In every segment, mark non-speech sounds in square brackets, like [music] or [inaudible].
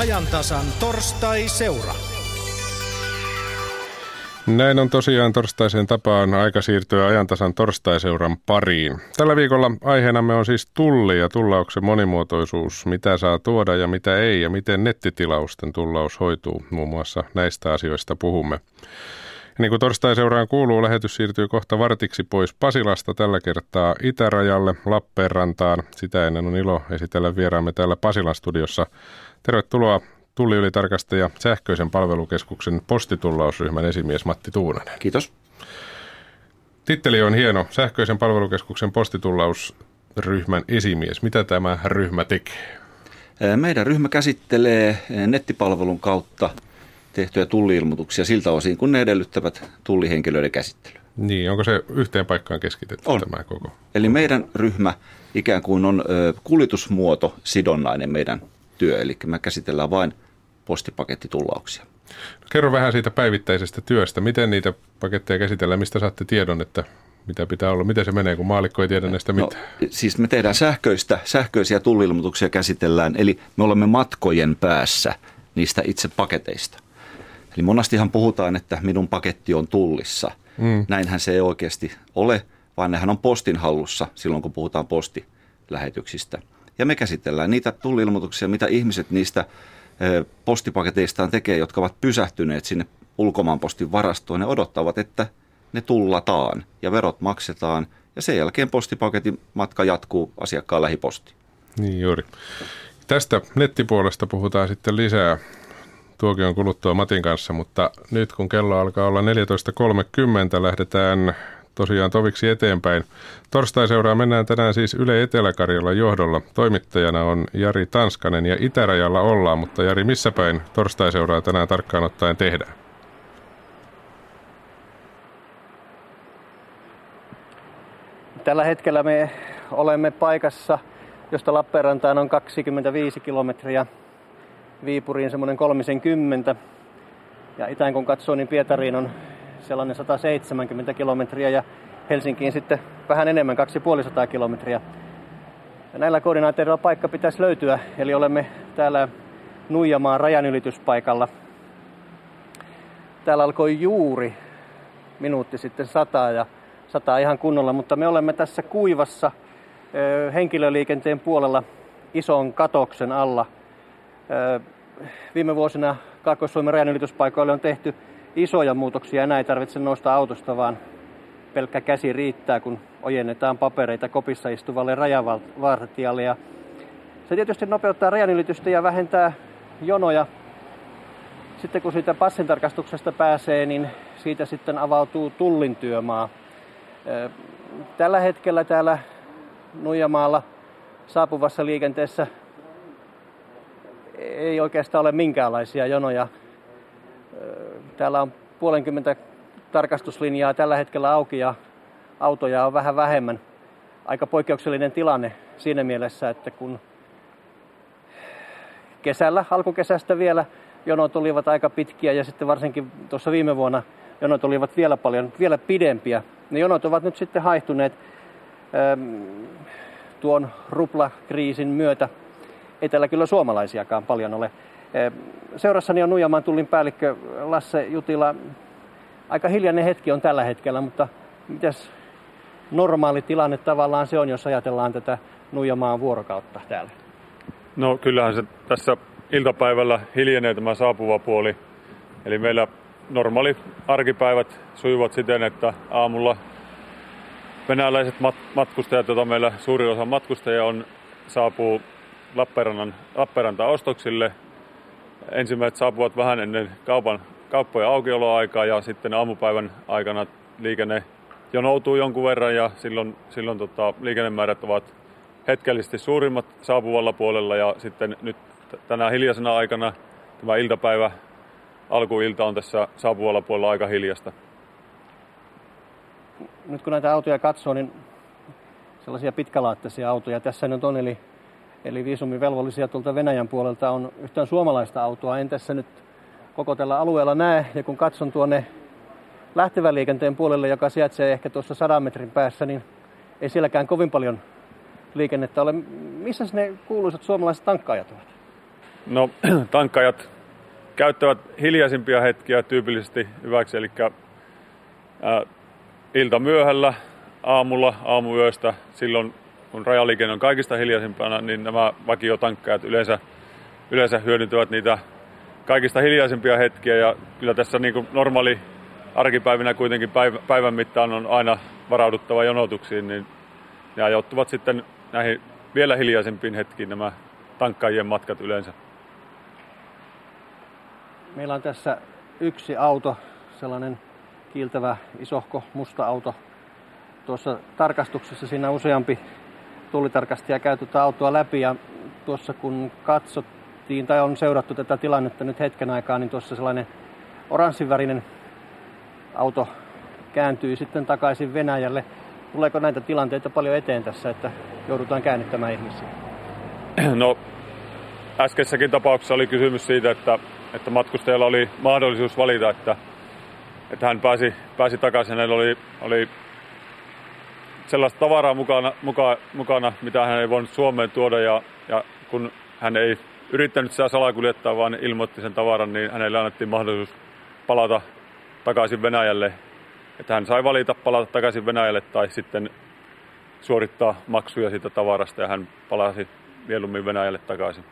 ajantasan torstai-seura. Näin on tosiaan torstaiseen tapaan aika siirtyä ajantasan torstaiseuran pariin. Tällä viikolla aiheenamme on siis tulli ja tullauksen monimuotoisuus, mitä saa tuoda ja mitä ei ja miten nettitilausten tullaus hoituu. Muun muassa näistä asioista puhumme. Niin kuin torstai-seuraan kuuluu, lähetys siirtyy kohta vartiksi pois Pasilasta tällä kertaa itärajalle Lappeenrantaan. Sitä ennen on ilo esitellä vieraamme täällä Pasilan studiossa. Tervetuloa tulliylitarkastaja sähköisen palvelukeskuksen postitullausryhmän esimies Matti Tuunanen. Kiitos. Titteli on hieno. Sähköisen palvelukeskuksen postitullausryhmän esimies. Mitä tämä ryhmä tekee? Meidän ryhmä käsittelee nettipalvelun kautta tehtyjä tulliilmoituksia siltä osin, kun ne edellyttävät tullihenkilöiden käsittelyä. Niin, onko se yhteen paikkaan keskitetty on. tämä koko? Eli meidän ryhmä ikään kuin on kuljetusmuoto sidonnainen meidän työ, eli me käsitellään vain postipakettitullauksia. Kerro vähän siitä päivittäisestä työstä. Miten niitä paketteja käsitellään? Mistä saatte tiedon, että mitä pitää olla? Miten se menee, kun maalikko ei tiedä näistä no, mitään? No, siis me tehdään sähköistä, sähköisiä tullilmoituksia käsitellään, eli me olemme matkojen päässä niistä itse paketeista. Eli monastihan puhutaan, että minun paketti on tullissa. Mm. Näinhän se ei oikeasti ole, vaan nehän on postin hallussa silloin, kun puhutaan postilähetyksistä. Ja me käsitellään niitä tullilmoituksia, mitä ihmiset niistä postipaketeistaan tekee, jotka ovat pysähtyneet sinne ulkomaanpostin varastoon ja odottavat, että ne tullataan ja verot maksetaan. Ja sen jälkeen postipaketin matka jatkuu asiakkaan lähiposti. Niin juuri. Tästä nettipuolesta puhutaan sitten lisää tuokion kuluttua Matin kanssa, mutta nyt kun kello alkaa olla 14.30, lähdetään tosiaan toviksi eteenpäin. Torstai seuraa mennään tänään siis Yle Etelä-Karjalan johdolla. Toimittajana on Jari Tanskanen ja Itärajalla ollaan, mutta Jari, missä päin torstai seuraa tänään tarkkaan ottaen tehdään? Tällä hetkellä me olemme paikassa, josta Lappeenrantaan on 25 kilometriä, Viipuriin semmoinen 30. Ja itään kun katsoo, niin Pietariin on sellainen 170 kilometriä ja Helsinkiin sitten vähän enemmän, 250 kilometriä. Ja näillä koordinaateilla paikka pitäisi löytyä, eli olemme täällä Nuijamaan rajanylityspaikalla. Täällä alkoi juuri minuutti sitten sataa ja sataa ihan kunnolla, mutta me olemme tässä kuivassa henkilöliikenteen puolella ison katoksen alla. Viime vuosina Kaakkois-Suomen rajanylityspaikoille on tehty isoja muutoksia. Enää ei tarvitse nousta autosta, vaan pelkkä käsi riittää, kun ojennetaan papereita kopissa istuvalle rajavartijalle. Ja se tietysti nopeuttaa rajanylitystä ja vähentää jonoja. Sitten kun siitä passintarkastuksesta pääsee, niin siitä sitten avautuu tullin työmaa. Tällä hetkellä täällä Nuijamaalla saapuvassa liikenteessä ei oikeastaan ole minkäänlaisia jonoja. Täällä on puolenkymmentä tarkastuslinjaa tällä hetkellä auki ja autoja on vähän vähemmän. Aika poikkeuksellinen tilanne siinä mielessä, että kun kesällä, alkukesästä vielä jonot olivat aika pitkiä ja sitten varsinkin tuossa viime vuonna jonot olivat vielä paljon, vielä pidempiä. Ne jonot ovat nyt sitten haihtuneet äm, tuon ruplakriisin myötä. Ei täällä kyllä suomalaisiakaan paljon ole. Seurassani on Nuijamaan tullin päällikkö Lasse Jutila. Aika hiljainen hetki on tällä hetkellä, mutta mitäs normaali tilanne tavallaan se on, jos ajatellaan tätä Nuijamaan vuorokautta täällä? No kyllähän se tässä iltapäivällä hiljenee tämä saapuva puoli. Eli meillä normaali arkipäivät sujuvat siten, että aamulla venäläiset mat- matkustajat, joita meillä suuri osa matkustajia on, saapuu Lappeenrannan, Lappeenrantaan ostoksille ensimmäiset saapuvat vähän ennen kaupan, kauppojen aukioloaikaa ja sitten aamupäivän aikana liikenne jonoutuu jonkun verran ja silloin, silloin tota, liikennemäärät ovat hetkellisesti suurimmat saapuvalla puolella ja sitten nyt tänä hiljaisena aikana tämä iltapäivä, alkuilta on tässä saapuvalla puolella aika hiljasta. Nyt kun näitä autoja katsoo, niin sellaisia pitkälaatteisia autoja tässä nyt on, eli eli viisumivelvollisia tuolta Venäjän puolelta on yhtään suomalaista autoa. En tässä nyt koko tällä alueella näe, ja kun katson tuonne lähtevän liikenteen puolelle, joka sijaitsee ehkä tuossa sadan metrin päässä, niin ei sielläkään kovin paljon liikennettä ole. Missä ne kuuluisat suomalaiset tankkaajat ovat? No, [clears throat] tankkajat käyttävät hiljaisimpia hetkiä tyypillisesti hyväksi, eli ää, ilta myöhällä, aamulla, aamuyöstä, silloin kun rajaliikenne on kaikista hiljaisimpana, niin nämä vakiotankkajat yleensä, yleensä hyödyntävät niitä kaikista hiljaisimpia hetkiä. Ja kyllä tässä niin kuin normaali arkipäivinä kuitenkin päivän mittaan on aina varauduttava jonotuksiin, niin ne ajoittuvat sitten näihin vielä hiljaisempiin hetkiin nämä tankkaajien matkat yleensä. Meillä on tässä yksi auto, sellainen kiiltävä isohko musta auto. Tuossa tarkastuksessa siinä useampi tullitarkastaja käy tuota autoa läpi ja tuossa kun katsottiin tai on seurattu tätä tilannetta nyt hetken aikaa, niin tuossa sellainen oranssivärinen auto kääntyi sitten takaisin Venäjälle. Tuleeko näitä tilanteita paljon eteen tässä, että joudutaan käännyttämään ihmisiä? No, äskeisessäkin tapauksessa oli kysymys siitä, että, että matkustajalla oli mahdollisuus valita, että, että hän pääsi, pääsi takaisin. Hänellä oli, oli sellaista tavaraa mukana, muka, mukana, mitä hän ei voinut Suomeen tuoda. Ja, ja kun hän ei yrittänyt sitä salakuljettaa, vaan ilmoitti sen tavaran, niin hänelle annettiin mahdollisuus palata takaisin Venäjälle. Että hän sai valita palata takaisin Venäjälle tai sitten suorittaa maksuja siitä tavarasta ja hän palasi mieluummin Venäjälle takaisin.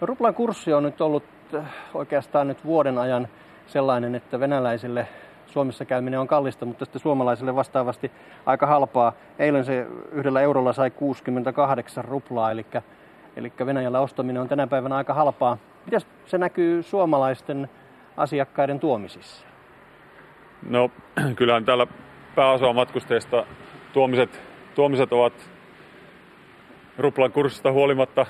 Ruplan kurssi on nyt ollut äh, oikeastaan nyt vuoden ajan sellainen, että venäläisille Suomessa käyminen on kallista, mutta sitten suomalaisille vastaavasti aika halpaa. Eilen se yhdellä eurolla sai 68 ruplaa, eli, eli Venäjällä ostaminen on tänä päivänä aika halpaa. Miten se näkyy suomalaisten asiakkaiden tuomisissa? No [clears throat] kyllähän täällä pääosa matkustajista tuomiset, tuomiset ovat ruplan kurssista huolimatta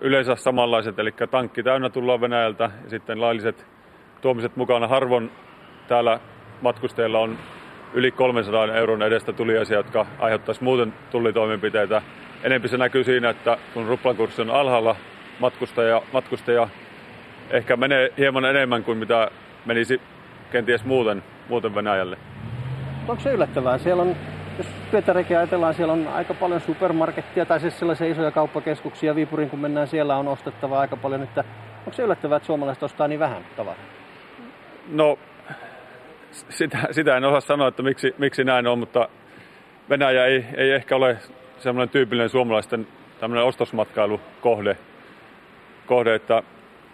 yleensä samanlaiset, eli tankki täynnä tullaan Venäjältä ja sitten lailliset tuomiset mukana. Harvoin täällä matkustajilla on yli 300 euron edestä tuliaisia, jotka aiheuttaisi muuten tullitoimenpiteitä. Enempi se näkyy siinä, että kun ruplan kurssi on alhaalla, matkustaja, matkustaja ehkä menee hieman enemmän kuin mitä menisi kenties muuten, muuten Venäjälle. Onko se yllättävää? Siellä on, jos Pietarikin ajatellaan, siellä on aika paljon supermarkettia tai siis sellaisia isoja kauppakeskuksia. Viipurin kun mennään, siellä on ostettavaa aika paljon. Että onko se yllättävää, että suomalaiset ostaa niin vähän tavaraa? No, sitä, sitä en osaa sanoa, että miksi, miksi näin on, mutta Venäjä ei, ei ehkä ole semmoinen tyypillinen suomalaisten tämmöinen ostosmatkailukohde, kohde, että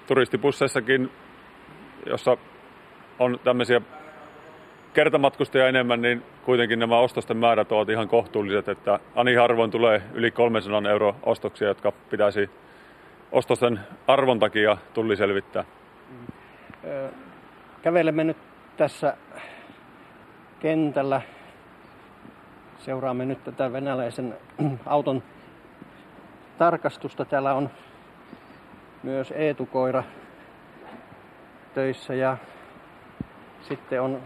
turistibusseissakin, jossa on tämmöisiä kertamatkustajia enemmän, niin kuitenkin nämä ostosten määrät ovat ihan kohtuulliset, että ani harvoin tulee yli 300 euro ostoksia, jotka pitäisi ostosten arvon takia tulli selvittää. Kävelemme nyt tässä kentällä. Seuraamme nyt tätä venäläisen [clears throat] auton tarkastusta. Täällä on myös Eetu-koira töissä ja sitten on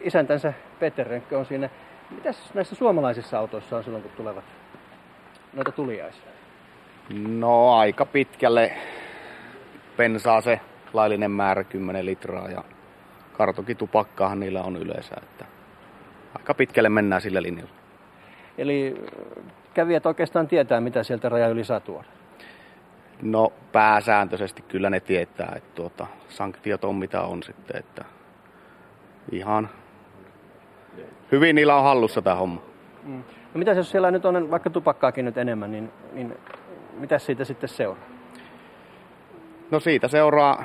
isäntänsä Peter Rönkkö on siinä. Mitäs näissä suomalaisissa autoissa on silloin, kun tulevat noita tuliaisia? No aika pitkälle pensaa se laillinen määrä 10 litraa ja kartokitupakkaahan niillä on yleensä. Että aika pitkälle mennään sillä linjalla. Eli kävijät oikeastaan tietää, mitä sieltä raja yli saa tuoda? No pääsääntöisesti kyllä ne tietää, että tuota, sanktiot on mitä on sitten, että ihan hyvin niillä on hallussa tämä homma. Mm. No mitä jos siellä nyt on vaikka tupakkaakin nyt enemmän, niin, niin mitä siitä sitten seuraa? No siitä seuraa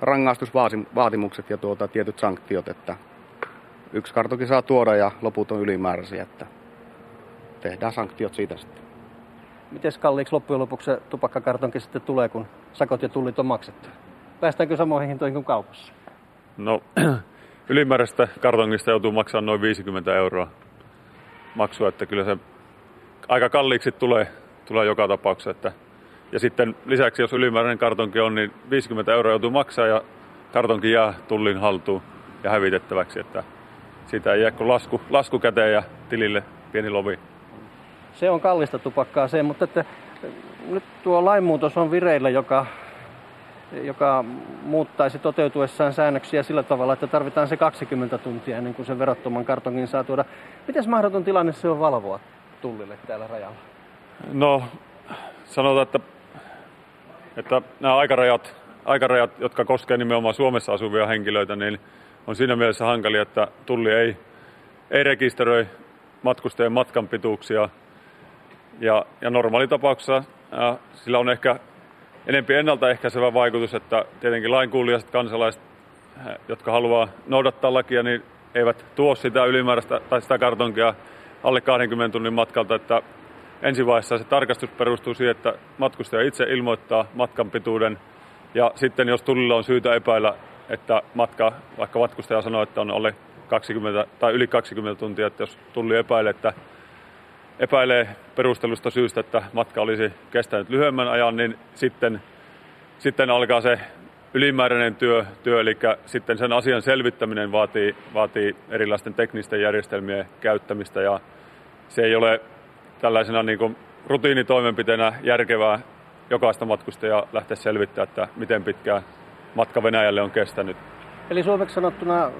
rangaistusvaatimukset ja tuota, tietyt sanktiot, että yksi kartoki saa tuoda ja loput on ylimääräisiä, että tehdään sanktiot siitä sitten. Miten kalliiksi loppujen lopuksi se tupakkakartonki sitten tulee, kun sakot ja tullit on maksettu? Päästäänkö samoihin hintoihin kuin kaupassa? No, [clears throat] ylimääräistä kartongista joutuu maksamaan noin 50 euroa maksua, että kyllä se aika kalliiksi tulee, tulee joka tapauksessa. Että, ja sitten lisäksi, jos ylimääräinen kartonki on, niin 50 euroa joutuu maksaa ja kartonki jää tullin haltuun ja hävitettäväksi. Että siitä ei jää kuin lasku, lasku käteen ja tilille pieni lovi se on kallista tupakkaa se, mutta että nyt tuo lainmuutos on vireillä, joka, joka muuttaisi toteutuessaan säännöksiä sillä tavalla, että tarvitaan se 20 tuntia ennen kuin se verottoman kartongin saa tuoda. Miten mahdoton tilanne se on valvoa tullille täällä rajalla? No sanotaan, että, että nämä aikarajat, aikarajat, jotka koskevat nimenomaan Suomessa asuvia henkilöitä, niin on siinä mielessä hankalia, että tulli ei, ei rekisteröi matkustajien matkan pituuksia. Ja, ja normaalitapauksessa ää, sillä on ehkä enempi ennaltaehkäisevä vaikutus, että tietenkin lainkuulijaiset kansalaiset, jotka haluaa noudattaa lakia, niin eivät tuo sitä ylimääräistä tai sitä kartonkia alle 20 tunnin matkalta, että ensivaiheessa se tarkastus perustuu siihen, että matkustaja itse ilmoittaa matkan pituuden. Ja sitten jos tullilla on syytä epäillä, että matka, vaikka matkustaja sanoo, että on alle 20 tai yli 20 tuntia, että jos tulli epäilee, että epäilee perustelusta syystä, että matka olisi kestänyt lyhyemmän ajan, niin sitten, sitten alkaa se ylimääräinen työ, työ, eli sitten sen asian selvittäminen vaatii, vaatii erilaisten teknisten järjestelmien käyttämistä ja se ei ole tällaisena niin kuin rutiinitoimenpiteenä järkevää jokaista matkustajaa lähteä selvittämään, että miten pitkään matka Venäjälle on kestänyt. Eli suomeksi sanottuna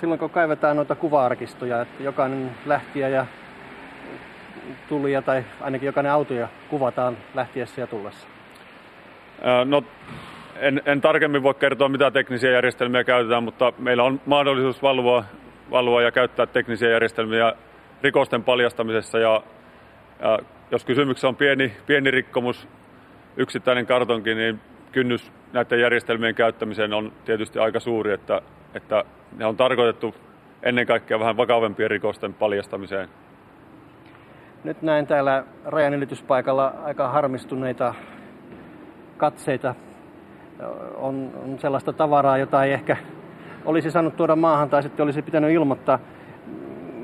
silloin kun kaivetaan noita kuva-arkistoja, että jokainen lähtiä ja tulija tai ainakin jokainen autoja kuvataan lähtiessä ja tullessa? No, en, en tarkemmin voi kertoa, mitä teknisiä järjestelmiä käytetään, mutta meillä on mahdollisuus valvoa, valvoa ja käyttää teknisiä järjestelmiä rikosten paljastamisessa. Ja, ja jos kysymyksessä on pieni, pieni rikkomus, yksittäinen kartonki, niin kynnys näiden järjestelmien käyttämiseen on tietysti aika suuri, että, että ne on tarkoitettu ennen kaikkea vähän vakavempien rikosten paljastamiseen. Nyt näen täällä rajanylityspaikalla aika harmistuneita katseita. On, on sellaista tavaraa, jota ei ehkä olisi saanut tuoda maahan tai sitten olisi pitänyt ilmoittaa.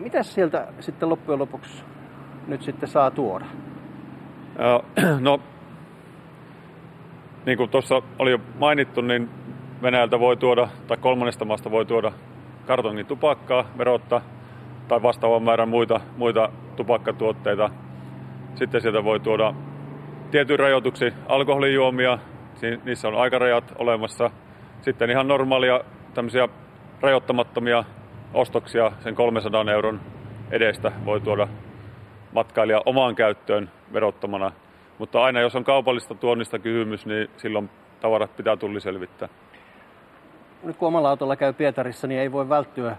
Mitä sieltä sitten loppujen lopuksi nyt sitten saa tuoda? [clears throat] No, niin kuin tuossa oli jo mainittu, niin Venäjältä voi tuoda, tai kolmannesta maasta voi tuoda kartongin tupakkaa verotta tai vastaavan määrän muita, muita tupakkatuotteita. Sitten sieltä voi tuoda tietyn rajoituksi alkoholijuomia, niissä on aikarajat olemassa. Sitten ihan normaalia tämmöisiä rajoittamattomia ostoksia sen 300 euron edestä voi tuoda matkailija omaan käyttöön verottomana. Mutta aina jos on kaupallista tuonnista kysymys, niin silloin tavarat pitää tulli selvittää. Nyt kun omalla autolla käy Pietarissa, niin ei voi välttyä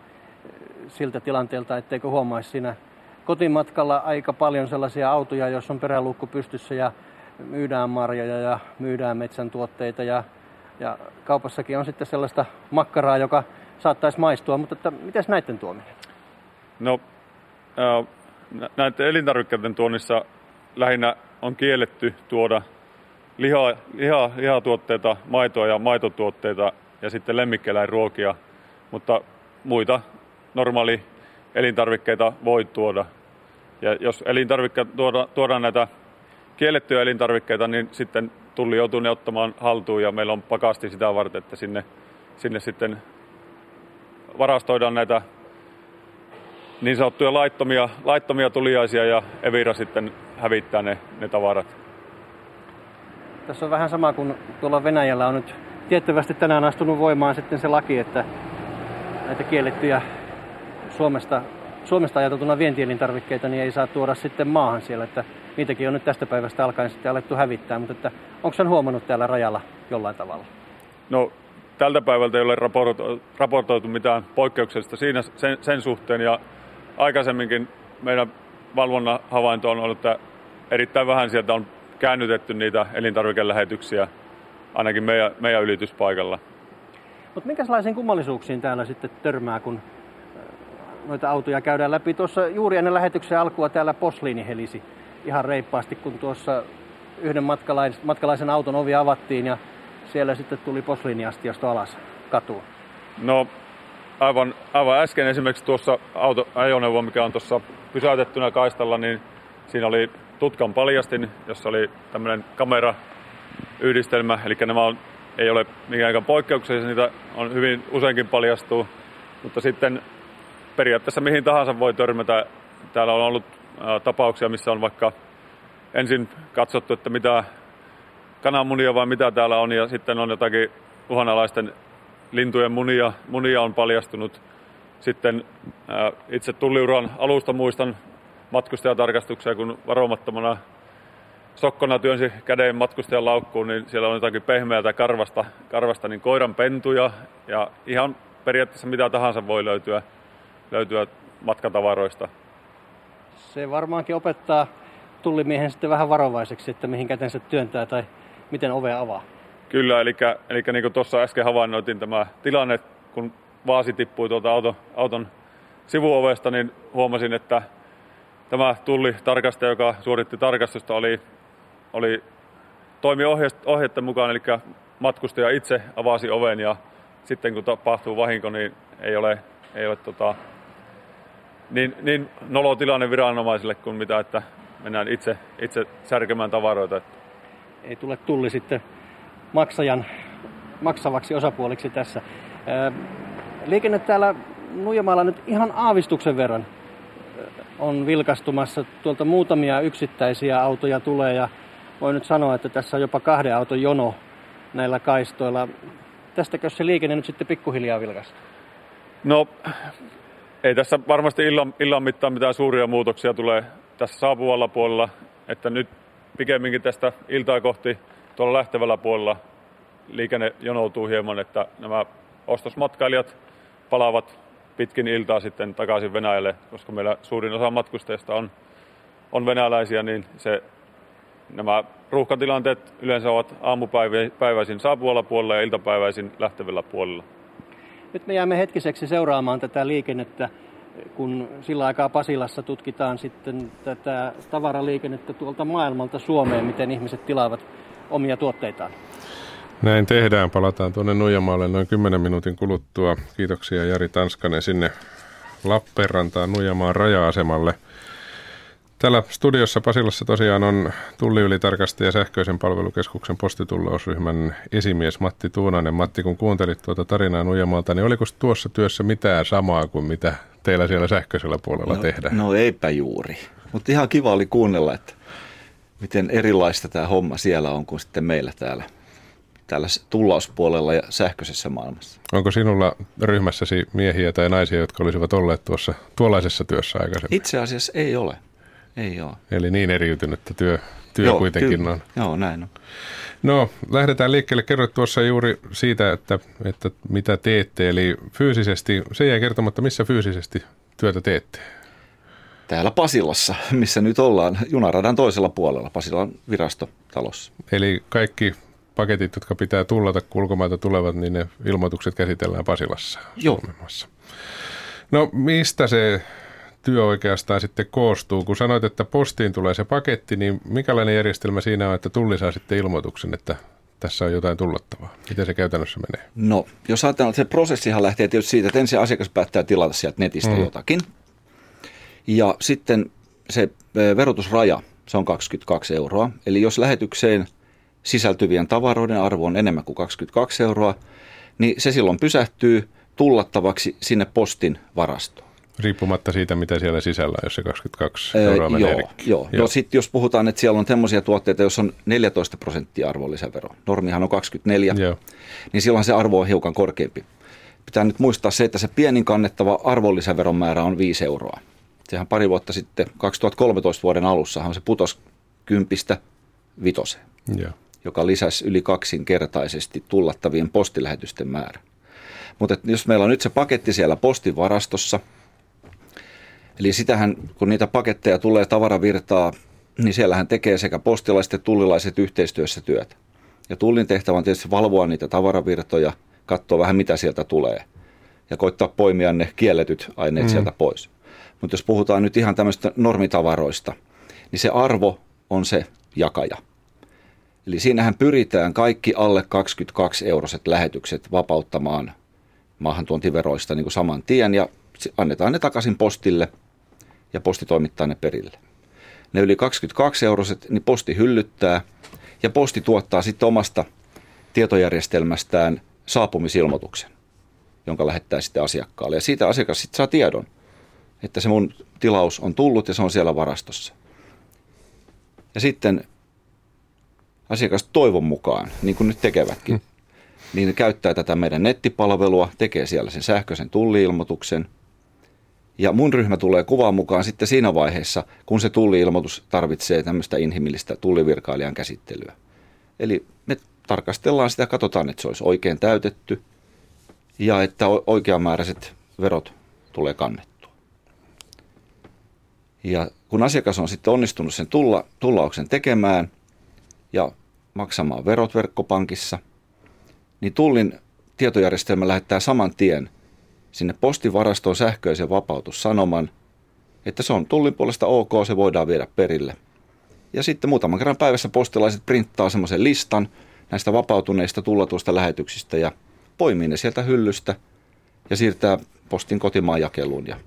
siltä tilanteelta, etteikö huomaisi siinä kotimatkalla aika paljon sellaisia autoja, joissa on peräluukku pystyssä ja myydään marjoja ja myydään metsän tuotteita ja, ja kaupassakin on sitten sellaista makkaraa, joka saattaisi maistua, mutta että mitäs näiden tuominen? No, näiden elintarvikkeiden tuonnissa lähinnä on kielletty tuoda liha, liha, lihatuotteita, maitoa ja maitotuotteita ja sitten lemmikkieläinruokia, mutta muita normaali elintarvikkeita voi tuoda. Ja jos elintarvikkeet tuoda, tuodaan näitä kiellettyjä elintarvikkeita, niin sitten tulli joutuu ne ottamaan haltuun ja meillä on pakasti sitä varten, että sinne, sinne sitten varastoidaan näitä niin sanottuja laittomia, laittomia tuliaisia ja Evira sitten hävittää ne, ne tavarat. Tässä on vähän sama kuin tuolla Venäjällä on nyt tiettävästi tänään astunut voimaan sitten se laki, että näitä kiellettyjä Suomesta, Suomesta ajateltuna vientielintarvikkeita niin ei saa tuoda sitten maahan siellä, että niitäkin on nyt tästä päivästä alkaen sitten alettu hävittää, mutta että onko sen huomannut täällä rajalla jollain tavalla? No tältä päivältä ei ole raportoitu mitään poikkeuksellista siinä, sen, sen suhteen ja aikaisemminkin meidän valvonnan havainto on ollut, että erittäin vähän sieltä on käännytetty niitä elintarvikelähetyksiä ainakin meidän, meidän ylityspaikalla. Mutta minkälaisiin kummallisuuksiin täällä sitten törmää, kun noita autoja käydään läpi. Tuossa juuri ennen lähetyksen alkua täällä posliini helisi ihan reippaasti, kun tuossa yhden matkalaisen, matkalaisen auton ovi avattiin ja siellä sitten tuli posliiniastiasta alas katuun. No aivan, aivan äsken esimerkiksi tuossa auto, ajoneuvo, mikä on tuossa pysäytettynä kaistalla, niin siinä oli tutkan paljastin, jossa oli tämmöinen kamerayhdistelmä, eli nämä on, ei ole mikään poikkeuksellisia, niitä on hyvin useinkin paljastuu, mutta sitten periaatteessa mihin tahansa voi törmätä. Täällä on ollut tapauksia, missä on vaikka ensin katsottu, että mitä kananmunia vai mitä täällä on, ja sitten on jotakin uhanalaisten lintujen munia, munia on paljastunut. Sitten itse tulliuran alusta muistan matkustajatarkastuksia, kun varomattomana sokkona työnsi käden matkustajan laukkuun, niin siellä on jotakin pehmeää karvasta, karvasta niin koiran pentuja ja ihan periaatteessa mitä tahansa voi löytyä, löytyä matkatavaroista. Se varmaankin opettaa tullimiehen sitten vähän varovaiseksi, että mihin kätensä työntää tai miten ove avaa. Kyllä, eli, eli niin kuin tuossa äsken havainnoitin tämä tilanne, kun vaasi tippui tuolta auton, auton sivuovesta, niin huomasin, että tämä tulli tarkastaja, joka suoritti tarkastusta, oli, oli toimi ohjeiden mukaan, eli matkustaja itse avasi oven ja sitten kun tapahtuu vahinko, niin ei ole, ei ole tota, niin, niin nolo tilanne viranomaisille kuin mitä, että mennään itse, itse särkemään tavaroita. Ei tule tulli sitten maksajan maksavaksi osapuoliksi tässä. Liikenne täällä Nuijamaalla nyt ihan aavistuksen verran on vilkastumassa. Tuolta muutamia yksittäisiä autoja tulee ja voi nyt sanoa, että tässä on jopa kahden auton jono näillä kaistoilla. Tästäkö se liikenne nyt sitten pikkuhiljaa vilkastuu? No, ei tässä varmasti illan, illan mittaan mitään suuria muutoksia tulee tässä saapuvalla puolella. Että nyt pikemminkin tästä iltaa kohti tuolla lähtevällä puolella liikenne jonoutuu hieman, että nämä ostosmatkailijat palaavat pitkin iltaa sitten takaisin Venäjälle, koska meillä suurin osa matkustajista on, on venäläisiä, niin se, nämä ruuhkatilanteet yleensä ovat aamupäiväisin saapuvalla puolella ja iltapäiväisin lähtevillä puolella. Nyt me jäämme hetkiseksi seuraamaan tätä liikennettä, kun sillä aikaa Pasilassa tutkitaan sitten tätä tavaraliikennettä tuolta maailmalta Suomeen, miten ihmiset tilaavat omia tuotteitaan. Näin tehdään. Palataan tuonne Nuijamaalle noin 10 minuutin kuluttua. Kiitoksia Jari Tanskanen sinne Lappeenrantaan Nuijamaan raja-asemalle. Täällä studiossa Pasilassa tosiaan on tulliylitarkastaja sähköisen palvelukeskuksen postitullausryhmän esimies Matti Tuunainen. Matti, kun kuuntelit tuota tarinaa Nuijamaalta, niin oliko tuossa työssä mitään samaa kuin mitä teillä siellä sähköisellä puolella no, tehdään? No eipä juuri, mutta ihan kiva oli kuunnella, että miten erilaista tämä homma siellä on kuin sitten meillä täällä täällä tullauspuolella ja sähköisessä maailmassa. Onko sinulla ryhmässäsi miehiä tai naisia, jotka olisivat olleet tuossa tuollaisessa työssä aikaisemmin? Itse asiassa ei ole. Ei ole. Eli niin eriytynyttä työ, työ Joo, kuitenkin kyllä. on. Joo, näin on. No, lähdetään liikkeelle. Kerroit tuossa juuri siitä, että, että mitä teette. Eli fyysisesti, se jäi kertomatta, missä fyysisesti työtä teette? Täällä Pasilassa, [laughs] missä nyt ollaan, junaradan toisella puolella, Pasilan virastotalossa. Eli kaikki paketit, jotka pitää tullata, kun ulkomailta tulevat, niin ne ilmoitukset käsitellään Pasilassa Joo. No mistä se työ oikeastaan sitten koostuu? Kun sanoit, että postiin tulee se paketti, niin mikälainen järjestelmä siinä on, että tulli saa sitten ilmoituksen, että tässä on jotain tullattavaa? Miten se käytännössä menee? No, jos ajatellaan, että se prosessihan lähtee tietysti siitä, että ensin asiakas päättää tilata sieltä netistä mm. jotakin. Ja sitten se verotusraja, se on 22 euroa. Eli jos lähetykseen – sisältyvien tavaroiden arvo on enemmän kuin 22 euroa, niin se silloin pysähtyy tullattavaksi sinne postin varastoon. Riippumatta siitä, mitä siellä sisällä on, jos se 22 euroa menee Joo, joo. joo. No sitten jos puhutaan, että siellä on semmoisia tuotteita, jos on 14 prosenttia arvonlisävero, normihan on 24, joo. niin silloin se arvo on hiukan korkeampi. Pitää nyt muistaa se, että se pienin kannettava arvonlisäveron määrä on 5 euroa. Sehän pari vuotta sitten, 2013 vuoden alussahan se putosi kympistä vitoseen. Joo joka lisäsi yli kaksinkertaisesti tullattavien postilähetysten määrä. Mutta jos meillä on nyt se paketti siellä postivarastossa, eli sitähän kun niitä paketteja tulee tavaravirtaa, niin siellähän tekee sekä postilaiset että tullilaiset yhteistyössä työtä. Ja tullin tehtävä on tietysti valvoa niitä tavaravirtoja, katsoa vähän mitä sieltä tulee ja koittaa poimia ne kielletyt aineet mm. sieltä pois. Mutta jos puhutaan nyt ihan tämmöistä normitavaroista, niin se arvo on se jakaja – Eli siinähän pyritään kaikki alle 22 euroset lähetykset vapauttamaan maahantuontiveroista niin kuin saman tien ja annetaan ne takaisin postille ja posti toimittaa ne perille. Ne yli 22 euroset, niin posti hyllyttää ja posti tuottaa sitten omasta tietojärjestelmästään saapumisilmoituksen, jonka lähettää sitten asiakkaalle. Ja siitä asiakas sitten saa tiedon, että se mun tilaus on tullut ja se on siellä varastossa. Ja sitten asiakas toivon mukaan, niin kuin nyt tekevätkin, hmm. niin ne käyttää tätä meidän nettipalvelua, tekee siellä sen sähköisen tulliilmoituksen Ja mun ryhmä tulee kuvaan mukaan sitten siinä vaiheessa, kun se tulli-ilmoitus tarvitsee tämmöistä inhimillistä tullivirkailijan käsittelyä. Eli me tarkastellaan sitä, katsotaan, että se olisi oikein täytetty ja että oikeamääräiset verot tulee kannettua. Ja kun asiakas on sitten onnistunut sen tulla, tullauksen tekemään ja maksamaan verot verkkopankissa, niin tullin tietojärjestelmä lähettää saman tien sinne postivarastoon sähköisen vapautussanoman, että se on tullin puolesta ok, se voidaan viedä perille. Ja sitten muutaman kerran päivässä postilaiset printtaa semmoisen listan näistä vapautuneista tullatuista lähetyksistä ja poimii ne sieltä hyllystä ja siirtää postin kotimaan jakeluun ja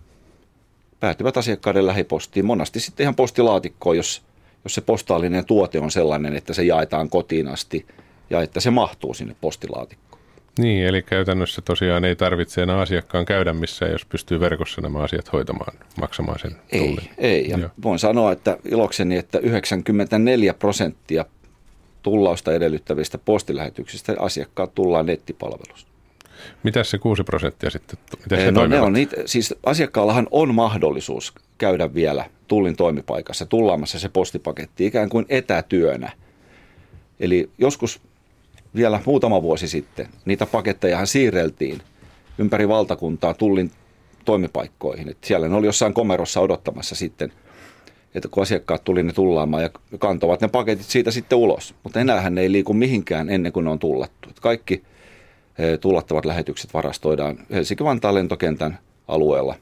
päätyvät asiakkaiden lähipostiin. Monasti sitten ihan postilaatikkoon, jos, jos se postaalinen tuote on sellainen, että se jaetaan kotiin asti ja että se mahtuu sinne postilaatikkoon. Niin, eli käytännössä tosiaan ei tarvitse enää asiakkaan käydä missään, jos pystyy verkossa nämä asiat hoitamaan, maksamaan sen tullin. Ei, ei. Ja voin sanoa, että ilokseni, että 94 prosenttia tullausta edellyttävistä postilähetyksistä asiakkaat tullaan nettipalvelusta. Mitä se 6 prosenttia sitten? Miten se no, ne on niitä, siis asiakkaallahan on mahdollisuus käydä vielä tullin toimipaikassa tullaamassa se postipaketti ikään kuin etätyönä. Eli joskus vielä muutama vuosi sitten niitä pakettejahan siirreltiin ympäri valtakuntaa tullin toimipaikkoihin. Et siellä ne oli jossain komerossa odottamassa sitten, että kun asiakkaat tuli ne tullaamaan ja kantavat ne paketit siitä sitten ulos. Mutta enäähän ne ei liiku mihinkään ennen kuin ne on tullattu. Et kaikki eh, tullattavat lähetykset varastoidaan Helsinki-Vantaan lentokentän alueella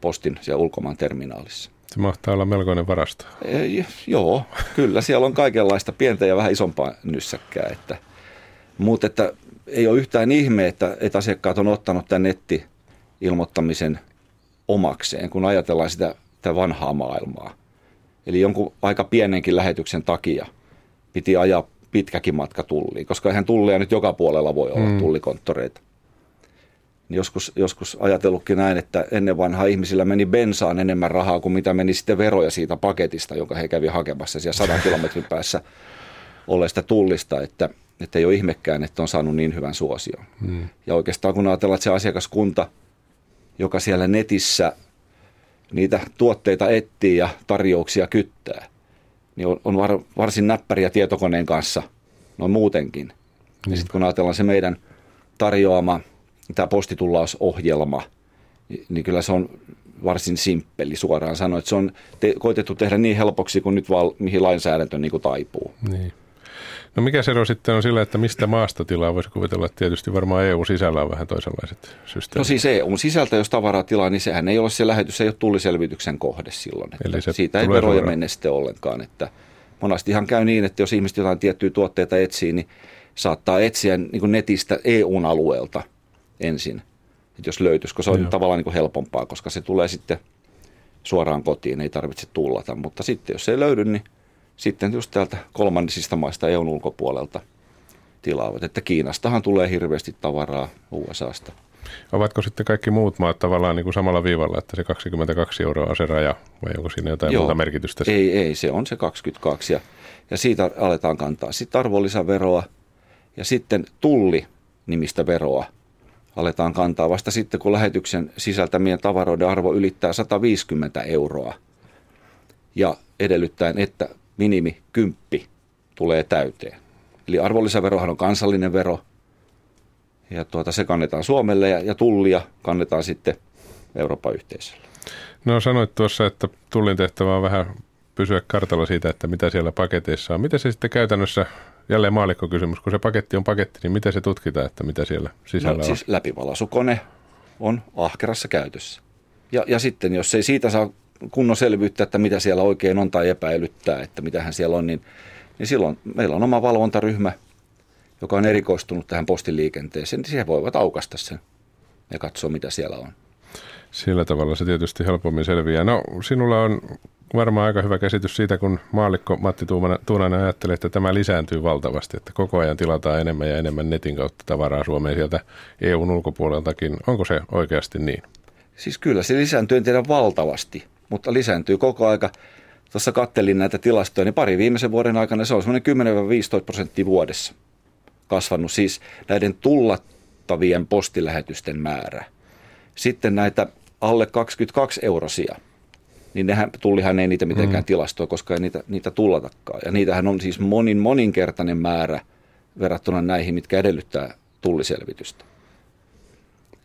postin ja ulkomaan terminaalissa. Se mahtaa olla melkoinen varasto. E, joo, kyllä. Siellä on kaikenlaista pientä ja vähän isompaa nyssäkkää. Että mutta että ei ole yhtään ihme, että, että asiakkaat on ottanut tämän netti-ilmoittamisen omakseen, kun ajatellaan sitä, sitä vanhaa maailmaa. Eli jonkun aika pienenkin lähetyksen takia piti ajaa pitkäkin matka tulliin, koska eihän tullia nyt joka puolella voi olla mm. tullikonttoreita. Niin joskus, joskus ajatellutkin näin, että ennen vanhaa ihmisillä meni bensaan enemmän rahaa kuin mitä meni sitten veroja siitä paketista, jonka he kävi hakemassa siellä sadan kilometrin päässä olleesta tullista, että – että ei ole ihmekään, että on saanut niin hyvän suosion. Hmm. Ja oikeastaan kun ajatellaan, että se asiakaskunta, joka siellä netissä niitä tuotteita etsii ja tarjouksia kyttää, niin on, on var, varsin näppäriä tietokoneen kanssa noin muutenkin. Hmm. Ja sitten kun ajatellaan se meidän tarjoama tämä postitullausohjelma, niin, niin kyllä se on varsin simppeli suoraan sanoen. Että se on te, koitettu tehdä niin helpoksi kuin nyt val, mihin lainsäädäntö niin kuin taipuu. Niin. No mikä se ero sitten on sillä, että mistä maasta tilaa? Voisi kuvitella, että tietysti varmaan EU-sisällä on vähän toisenlaiset systeemit. No siis EU-sisältä, jos tavaraa tilaa, niin sehän ei ole se lähetys, se ei ole tulliselvityksen kohde silloin. Että Eli se siitä ei veroja mene sitten ollenkaan. Että monestihan käy niin, että jos ihmiset jotain tiettyjä tuotteita etsii, niin saattaa etsiä niin kuin netistä EUn alueelta ensin, että jos löytyisi, koska se on Joo. tavallaan niin kuin helpompaa, koska se tulee sitten suoraan kotiin, ei tarvitse tullata. Mutta sitten jos se ei löydy, niin sitten just täältä kolmannisista maista EUn ulkopuolelta tilaavat. Että Kiinastahan tulee hirveästi tavaraa USAsta. Ovatko sitten kaikki muut maat tavallaan niin kuin samalla viivalla, että se 22 euroa on se raja, vai onko siinä jotain Joo, muuta merkitystä? Ei, ei, se on se 22 ja, ja siitä aletaan kantaa sitten arvonlisäveroa ja sitten tulli nimistä veroa aletaan kantaa vasta sitten, kun lähetyksen sisältämien tavaroiden arvo ylittää 150 euroa ja edellyttäen, että minimi kymppi tulee täyteen. Eli arvonlisäverohan on kansallinen vero ja tuota, se kannetaan Suomelle ja, ja tullia kannetaan sitten Euroopan yhteisölle. No sanoit tuossa, että tullin tehtävä on vähän pysyä kartalla siitä, että mitä siellä paketeissa on. Miten se sitten käytännössä, jälleen maalikkokysymys, kun se paketti on paketti, niin miten se tutkitaan, että mitä siellä sisällä no, on? siis läpivalaisukone on ahkerassa käytössä. Ja, ja sitten jos ei siitä saa kunnon selvyyttä, että mitä siellä oikein on tai epäilyttää, että mitähän siellä on, niin, niin silloin meillä on oma valvontaryhmä, joka on erikoistunut tähän postiliikenteeseen, niin siihen voivat aukasta sen ja katsoa, mitä siellä on. Sillä tavalla se tietysti helpommin selviää. No, sinulla on varmaan aika hyvä käsitys siitä, kun maallikko Matti Tuunainen ajattelee, että tämä lisääntyy valtavasti, että koko ajan tilataan enemmän ja enemmän netin kautta tavaraa Suomeen sieltä EUn ulkopuoleltakin. Onko se oikeasti niin? Siis kyllä se lisääntyy, en tiedä valtavasti, mutta lisääntyy koko aika. Tuossa kattelin näitä tilastoja, niin pari viimeisen vuoden aikana se on semmoinen 10-15 prosenttia vuodessa kasvanut, siis näiden tullattavien postilähetysten määrä. Sitten näitä alle 22 eurosia, niin nehän, tullihan ei niitä mitenkään mm. tilastoi, koska ei niitä, niitä tullatakaan. Ja niitähän on siis monin, moninkertainen määrä verrattuna näihin, mitkä edellyttää tulliselvitystä.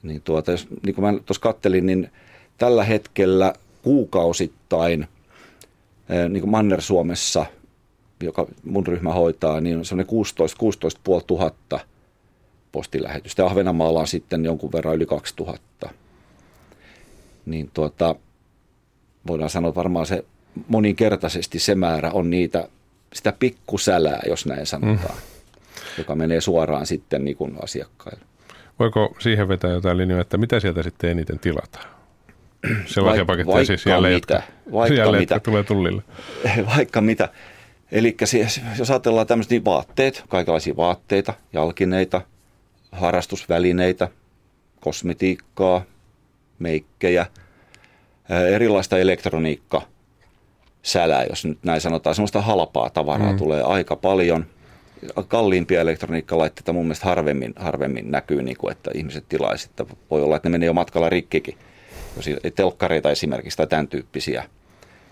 Niin, tuota, jos, niin kuin mä tuossa kattelin, niin tällä hetkellä kuukausittain niin kuin Manner-Suomessa, joka mun ryhmä hoitaa, niin on semmoinen 16 16 tuhatta postilähetystä. Ahvenanmaalla on sitten jonkun verran yli 2000. Niin tuota, voidaan sanoa, että varmaan se moninkertaisesti se määrä on niitä, sitä pikkusälää, jos näin sanotaan, mm. joka menee suoraan sitten niin kuin asiakkaille. Voiko siihen vetää jotain linjoja, että mitä sieltä sitten eniten tilataan? [clears throat] Sellaisia paketteja siis jälleen, mitä. Jotka, vaikka jälleen, mitä. jotka [laughs] tulee tullille. [laughs] Vaikka mitä. Eli siis, jos ajatellaan tämmöisiä niin vaatteet, kaikenlaisia vaatteita, jalkineita, harrastusvälineitä, kosmetiikkaa, meikkejä, erilaista elektroniikka, sälää, jos nyt näin sanotaan. Semmoista halpaa tavaraa mm. tulee aika paljon. Kalliimpia elektroniikkalaitteita mun mielestä harvemmin, harvemmin näkyy, niin kuin, että ihmiset tilaisivat. Voi olla, että ne menee jo matkalla rikkikin telkkareita esimerkiksi tai tämän tyyppisiä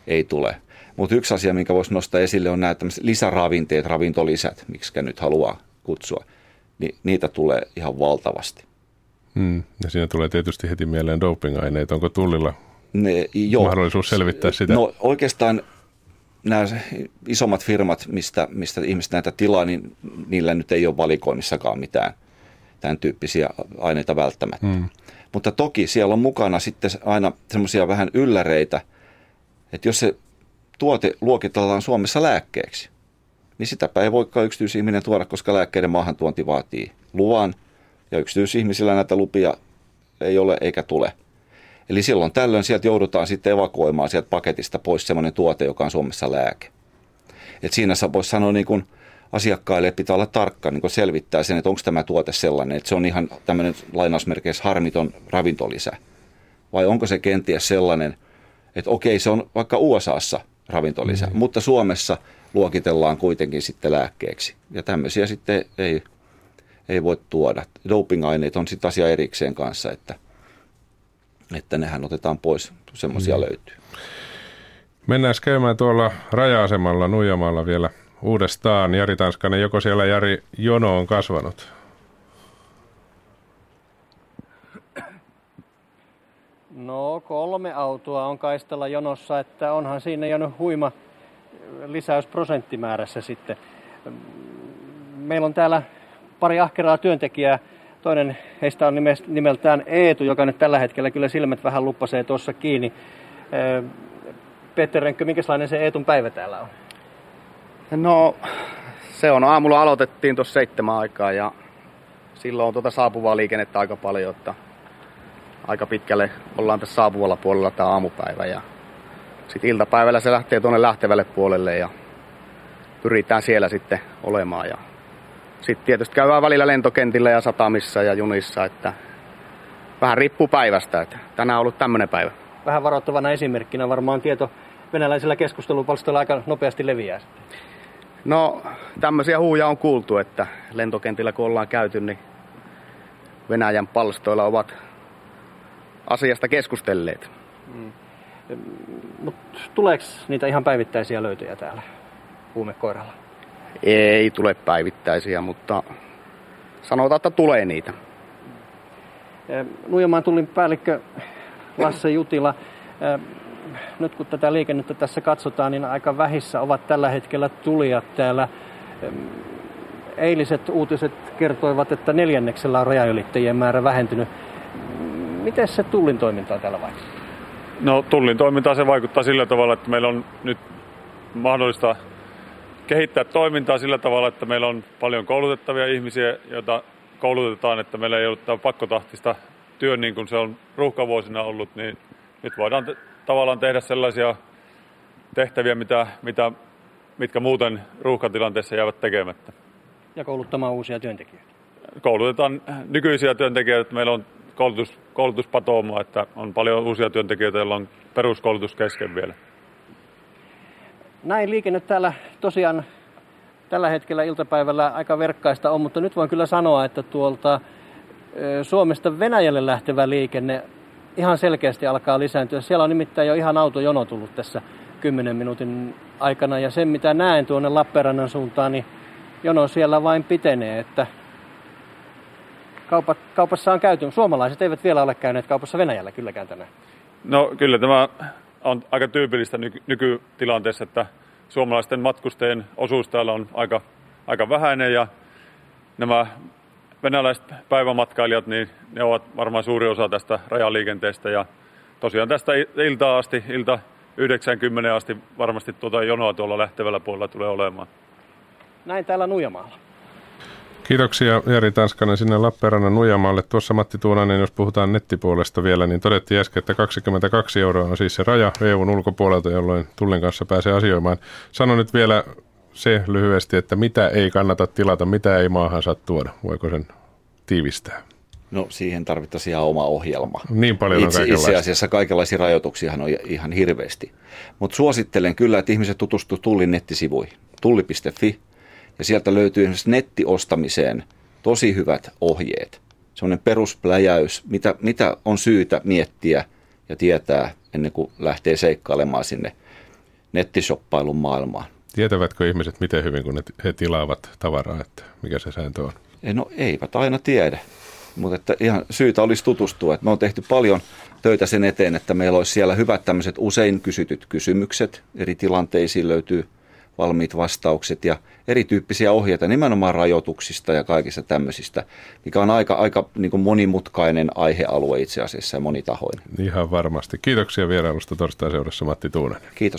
ei tule. Mutta yksi asia, minkä voisi nostaa esille, on nämä lisäravinteet, ravintolisät, miksi nyt haluaa kutsua. Niin niitä tulee ihan valtavasti. Hmm. Ja siinä tulee tietysti heti mieleen dopingaineet. Onko tullilla ne, jo, mahdollisuus selvittää sitä? No oikeastaan nämä isommat firmat, mistä, mistä ihmiset näitä tilaa, niin niillä nyt ei ole valikoimissakaan mitään tämän tyyppisiä aineita välttämättä. Hmm. Mutta toki siellä on mukana sitten aina semmoisia vähän ylläreitä, että jos se tuote luokitellaan Suomessa lääkkeeksi, niin sitäpä ei voikaan yksityisihminen tuoda, koska lääkkeiden maahantuonti vaatii luvan, ja yksityisihmisillä näitä lupia ei ole eikä tule. Eli silloin tällöin sieltä joudutaan sitten evakuoimaan sieltä paketista pois semmoinen tuote, joka on Suomessa lääke. Et siinä voisi sanoa niin kuin – asiakkaille pitää olla tarkka niin selvittää sen, että onko tämä tuote sellainen, että se on ihan tämmöinen lainausmerkeissä harmiton ravintolisä. Vai onko se kenties sellainen, että okei, se on vaikka USAssa ravintolisä, mm. mutta Suomessa luokitellaan kuitenkin sitten lääkkeeksi. Ja tämmöisiä sitten ei, ei voi tuoda. Dopingaineet on sitten asia erikseen kanssa, että, että nehän otetaan pois, semmoisia mm. löytyy. Mennään käymään tuolla raja-asemalla Nuijamalla vielä uudestaan. Jari Tanskanen, joko siellä Jari jono on kasvanut? No kolme autoa on kaistella jonossa, että onhan siinä jo huima lisäys prosenttimäärässä sitten. Meillä on täällä pari ahkeraa työntekijää. Toinen heistä on nimeltään Eetu, joka nyt tällä hetkellä kyllä silmät vähän luppasee tuossa kiinni. Peter Renkkö, minkälainen se Eetun päivä täällä on? No, se on aamulla aloitettiin tuossa seitsemän aikaa ja silloin on tuota saapuvaa liikennettä aika paljon, että aika pitkälle ollaan tässä saapuvalla puolella tämä aamupäivä ja sitten iltapäivällä se lähtee tuonne lähtevälle puolelle ja pyritään siellä sitten olemaan ja sitten tietysti käydään välillä lentokentillä ja satamissa ja junissa, että vähän riippuu päivästä, että tänään on ollut tämmöinen päivä. Vähän varoittavana esimerkkinä varmaan tieto venäläisillä keskustelupalstoilla aika nopeasti leviää. No, tämmöisiä huuja on kuultu, että lentokentillä kun ollaan käyty, niin Venäjän palstoilla ovat asiasta keskustelleet. Mm. Mutta tuleeko niitä ihan päivittäisiä löytöjä täällä huumekoiralla? Ei tule päivittäisiä, mutta sanotaan, että tulee niitä. Nuijamaan tulin päällikkö Lasse Jutila nyt kun tätä liikennettä tässä katsotaan, niin aika vähissä ovat tällä hetkellä tulijat täällä. Eiliset uutiset kertoivat, että neljänneksellä on rajaylittäjien määrä vähentynyt. Miten se tullin toimintaa täällä vaikuttaa? No tullin toimintaa se vaikuttaa sillä tavalla, että meillä on nyt mahdollista kehittää toimintaa sillä tavalla, että meillä on paljon koulutettavia ihmisiä, joita koulutetaan, että meillä ei ole pakkotahtista työn niin kuin se on ruuhkavuosina ollut, niin nyt voidaan tavallaan tehdä sellaisia tehtäviä, mitä, mitä, mitkä muuten ruuhkatilanteessa jäävät tekemättä. Ja kouluttamaan uusia työntekijöitä. Koulutetaan nykyisiä työntekijöitä. Meillä on koulutus, koulutuspatooma, että on paljon uusia työntekijöitä, joilla on peruskoulutus kesken vielä. Näin liikenne täällä tosiaan tällä hetkellä iltapäivällä aika verkkaista on, mutta nyt voin kyllä sanoa, että tuolta Suomesta Venäjälle lähtevä liikenne ihan selkeästi alkaa lisääntyä. Siellä on nimittäin jo ihan autojono tullut tässä 10 minuutin aikana ja sen mitä näen tuonne Lappeenrannan suuntaan, niin jono siellä vain pitenee, että kaupat, kaupassa on käyty. Suomalaiset eivät vielä ole käyneet kaupassa Venäjällä kylläkään tänään. No kyllä tämä on aika tyypillistä nyky- nykytilanteessa, että suomalaisten matkustajien osuus täällä on aika, aika vähäinen ja nämä venäläiset päivämatkailijat, niin ne ovat varmaan suuri osa tästä rajaliikenteestä ja tosiaan tästä iltaa asti, ilta 90 asti varmasti tuota jonoa tuolla lähtevällä puolella tulee olemaan. Näin täällä Nujamaalla. Kiitoksia Jari Tanskanen sinne Lappeenrannan Nujamaalle. Tuossa Matti Tuunanen, jos puhutaan nettipuolesta vielä, niin todettiin äsken, että 22 euroa on siis se raja EUn ulkopuolelta, jolloin Tullin kanssa pääsee asioimaan. Sano nyt vielä se lyhyesti, että mitä ei kannata tilata, mitä ei maahan saa tuoda. Voiko sen tiivistää? No siihen tarvittaisiin ihan oma ohjelma. Niin paljon itse, on itse asiassa kaikenlaisia rajoituksia on ihan hirveästi. Mutta suosittelen kyllä, että ihmiset tutustuvat Tullin nettisivuihin. Tulli.fi ja sieltä löytyy esimerkiksi nettiostamiseen tosi hyvät ohjeet. Sellainen peruspläjäys, mitä, mitä on syytä miettiä ja tietää ennen kuin lähtee seikkailemaan sinne nettisoppailun maailmaan. Tietävätkö ihmiset miten hyvin, kun he tilaavat tavaraa, että mikä se sääntö on? No eivät aina tiedä, mutta että ihan syytä olisi tutustua. Että me on tehty paljon töitä sen eteen, että meillä olisi siellä hyvät tämmöiset usein kysytyt kysymykset. Eri tilanteisiin löytyy valmiit vastaukset ja erityyppisiä ohjeita nimenomaan rajoituksista ja kaikista tämmöisistä, mikä on aika, aika niin kuin monimutkainen aihealue itse asiassa ja monitahoinen. Ihan varmasti. Kiitoksia vierailusta torstai seurassa Matti Tuunanen. Kiitos.